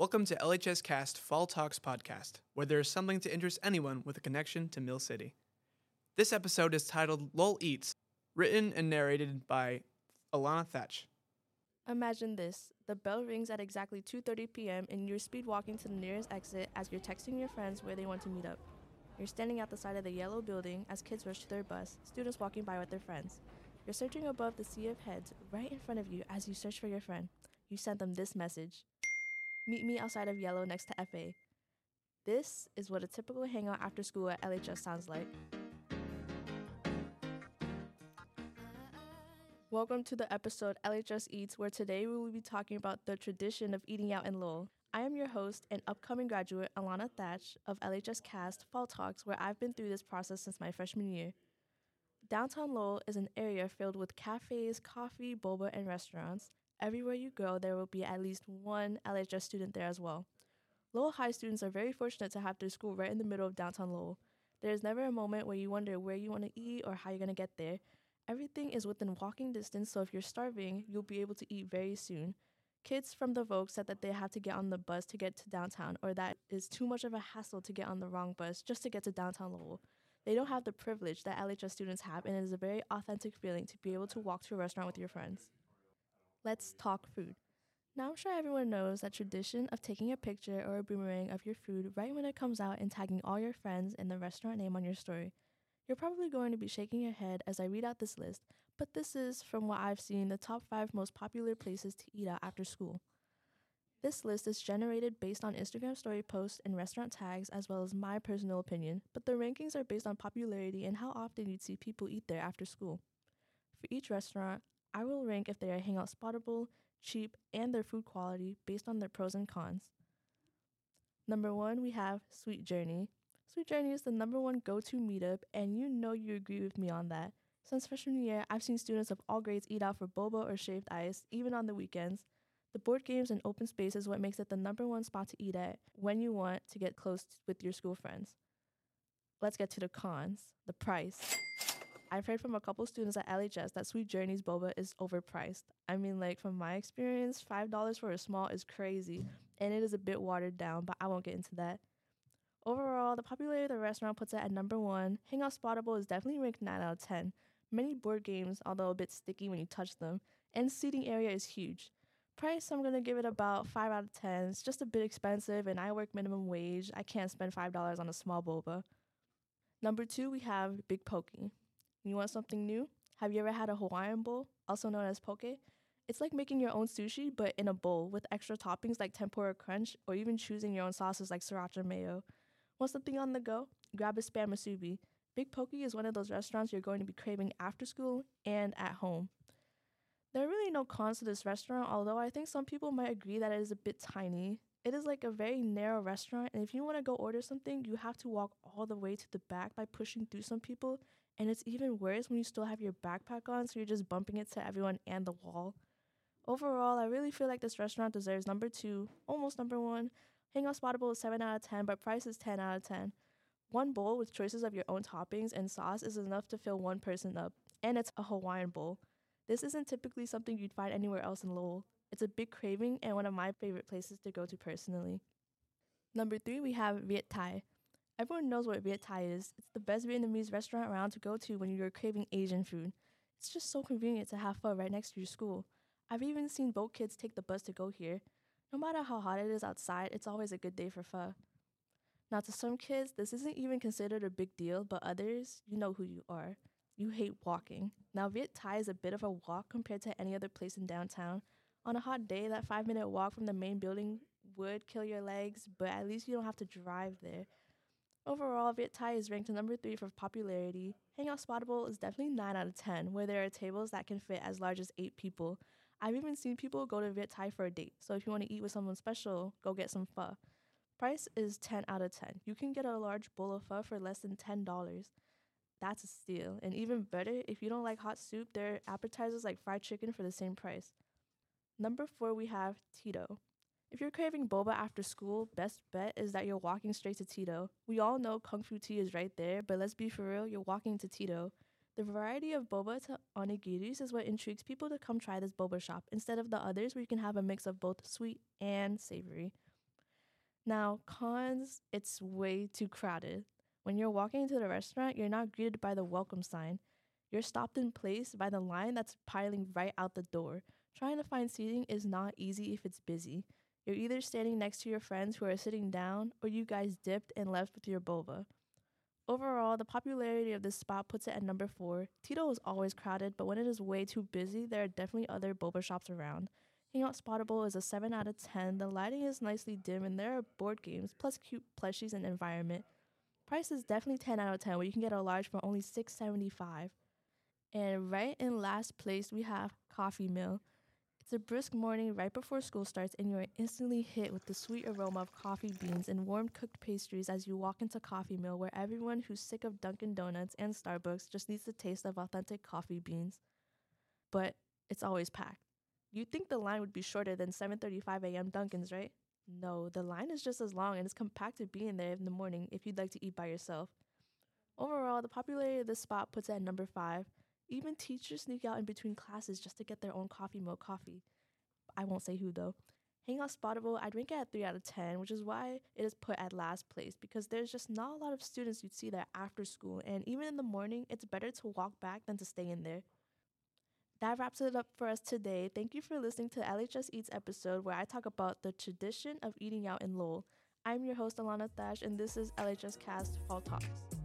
Welcome to LHS Cast Fall Talks podcast, where there is something to interest anyone with a connection to Mill City. This episode is titled Lowell Eats, written and narrated by Alana Thatch. Imagine this. The bell rings at exactly 2:30 p.m. and you're speed walking to the nearest exit as you're texting your friends where they want to meet up. You're standing at the side of the yellow building as kids rush to their bus, students walking by with their friends. You're searching above the sea of heads right in front of you as you search for your friend. You sent them this message. Meet me outside of yellow next to FA. This is what a typical hangout after school at LHS sounds like. Welcome to the episode LHS Eats, where today we will be talking about the tradition of eating out in Lowell. I am your host and upcoming graduate, Alana Thatch of LHS Cast Fall Talks, where I've been through this process since my freshman year. Downtown Lowell is an area filled with cafes, coffee, boba, and restaurants. Everywhere you go, there will be at least one LHS student there as well. Lowell High students are very fortunate to have their school right in the middle of downtown Lowell. There is never a moment where you wonder where you want to eat or how you're going to get there. Everything is within walking distance, so if you're starving, you'll be able to eat very soon. Kids from the Voke said that they had to get on the bus to get to downtown, or that is too much of a hassle to get on the wrong bus just to get to downtown Lowell. They don't have the privilege that LHS students have, and it is a very authentic feeling to be able to walk to a restaurant with your friends. Let's talk food. Now, I'm sure everyone knows that tradition of taking a picture or a boomerang of your food right when it comes out and tagging all your friends and the restaurant name on your story. You're probably going to be shaking your head as I read out this list, but this is, from what I've seen, the top five most popular places to eat out after school. This list is generated based on Instagram story posts and restaurant tags, as well as my personal opinion, but the rankings are based on popularity and how often you'd see people eat there after school. For each restaurant, I will rank if they are hangout spottable, cheap, and their food quality based on their pros and cons. Number one, we have Sweet Journey. Sweet Journey is the number one go to meetup, and you know you agree with me on that. Since freshman year, I've seen students of all grades eat out for boba or shaved ice, even on the weekends. The board games and open space is what makes it the number one spot to eat at when you want to get close with your school friends. Let's get to the cons the price. I've heard from a couple students at LHS that Sweet Journey's boba is overpriced. I mean, like, from my experience, $5 for a small is crazy, and it is a bit watered down, but I won't get into that. Overall, the popularity of the restaurant puts it at number one. Hangout Spottable is definitely ranked 9 out of 10. Many board games, although a bit sticky when you touch them, and seating area is huge. Price, I'm gonna give it about 5 out of 10. It's just a bit expensive, and I work minimum wage. I can't spend $5 on a small boba. Number two, we have Big Poke. You want something new? Have you ever had a Hawaiian bowl, also known as poke? It's like making your own sushi, but in a bowl with extra toppings like tempura crunch, or even choosing your own sauces like sriracha mayo. Want something on the go? Grab a spam musubi. Big Poke is one of those restaurants you're going to be craving after school and at home. There are really no cons to this restaurant, although I think some people might agree that it is a bit tiny. It is like a very narrow restaurant, and if you want to go order something, you have to walk all the way to the back by pushing through some people, and it's even worse when you still have your backpack on, so you're just bumping it to everyone and the wall. Overall, I really feel like this restaurant deserves number two, almost number one, Hangout Spottable is 7 out of 10, but price is 10 out of 10. One bowl with choices of your own toppings and sauce is enough to fill one person up, and it's a Hawaiian bowl. This isn't typically something you'd find anywhere else in Lowell. It's a big craving and one of my favorite places to go to personally. Number three, we have Viet Thai. Everyone knows what Viet Thai is. It's the best Vietnamese restaurant around to go to when you're craving Asian food. It's just so convenient to have pho right next to your school. I've even seen Voke kids take the bus to go here. No matter how hot it is outside, it's always a good day for pho. Now, to some kids, this isn't even considered a big deal, but others, you know who you are. You hate walking. Now, Viet Thai is a bit of a walk compared to any other place in downtown. On a hot day, that five minute walk from the main building would kill your legs, but at least you don't have to drive there. Overall, Viet Thai is ranked number three for popularity. Hangout Spottable is definitely 9 out of 10, where there are tables that can fit as large as 8 people. I've even seen people go to Viet Thai for a date. So if you want to eat with someone special, go get some pho. Price is 10 out of 10. You can get a large bowl of pho for less than $10. That's a steal. And even better, if you don't like hot soup, there are appetizers like fried chicken for the same price. Number four, we have Tito. If you're craving boba after school, best bet is that you're walking straight to Tito. We all know Kung Fu Tea is right there, but let's be for real, you're walking to Tito. The variety of boba to onigiris is what intrigues people to come try this boba shop instead of the others where you can have a mix of both sweet and savory. Now, cons, it's way too crowded. When you're walking into the restaurant, you're not greeted by the welcome sign. You're stopped in place by the line that's piling right out the door. Trying to find seating is not easy if it's busy. You're either standing next to your friends who are sitting down, or you guys dipped and left with your boba. Overall, the popularity of this spot puts it at number four. Tito is always crowded, but when it is way too busy, there are definitely other boba shops around. Hangout Spottable is a 7 out of 10. The lighting is nicely dim, and there are board games, plus cute plushies and environment. Price is definitely 10 out of 10, where you can get a large for only $6.75. And right in last place, we have Coffee Mill. It's a brisk morning right before school starts, and you are instantly hit with the sweet aroma of coffee beans and warm cooked pastries as you walk into Coffee Mill, where everyone who's sick of Dunkin' Donuts and Starbucks just needs the taste of authentic coffee beans. But it's always packed. You'd think the line would be shorter than 7:35 a.m. Dunkin's, right? No, the line is just as long and it's compact to be in there in the morning if you'd like to eat by yourself. Overall, the popularity of this spot puts it at number 5. Even teachers sneak out in between classes just to get their own Coffee Mill coffee. I won't say who though. Hangout Spottable, I'd rank it at 3 out of 10, which is why it is put at last place because there's just not a lot of students you'd see there after school, and even in the morning, it's better to walk back than to stay in there. That wraps it up for us today. Thank you for listening to LHS Eats episode where I talk about the tradition of eating out in Lowell. I'm your host, Alana Thatch, and this is LHS Cast Fall Talks.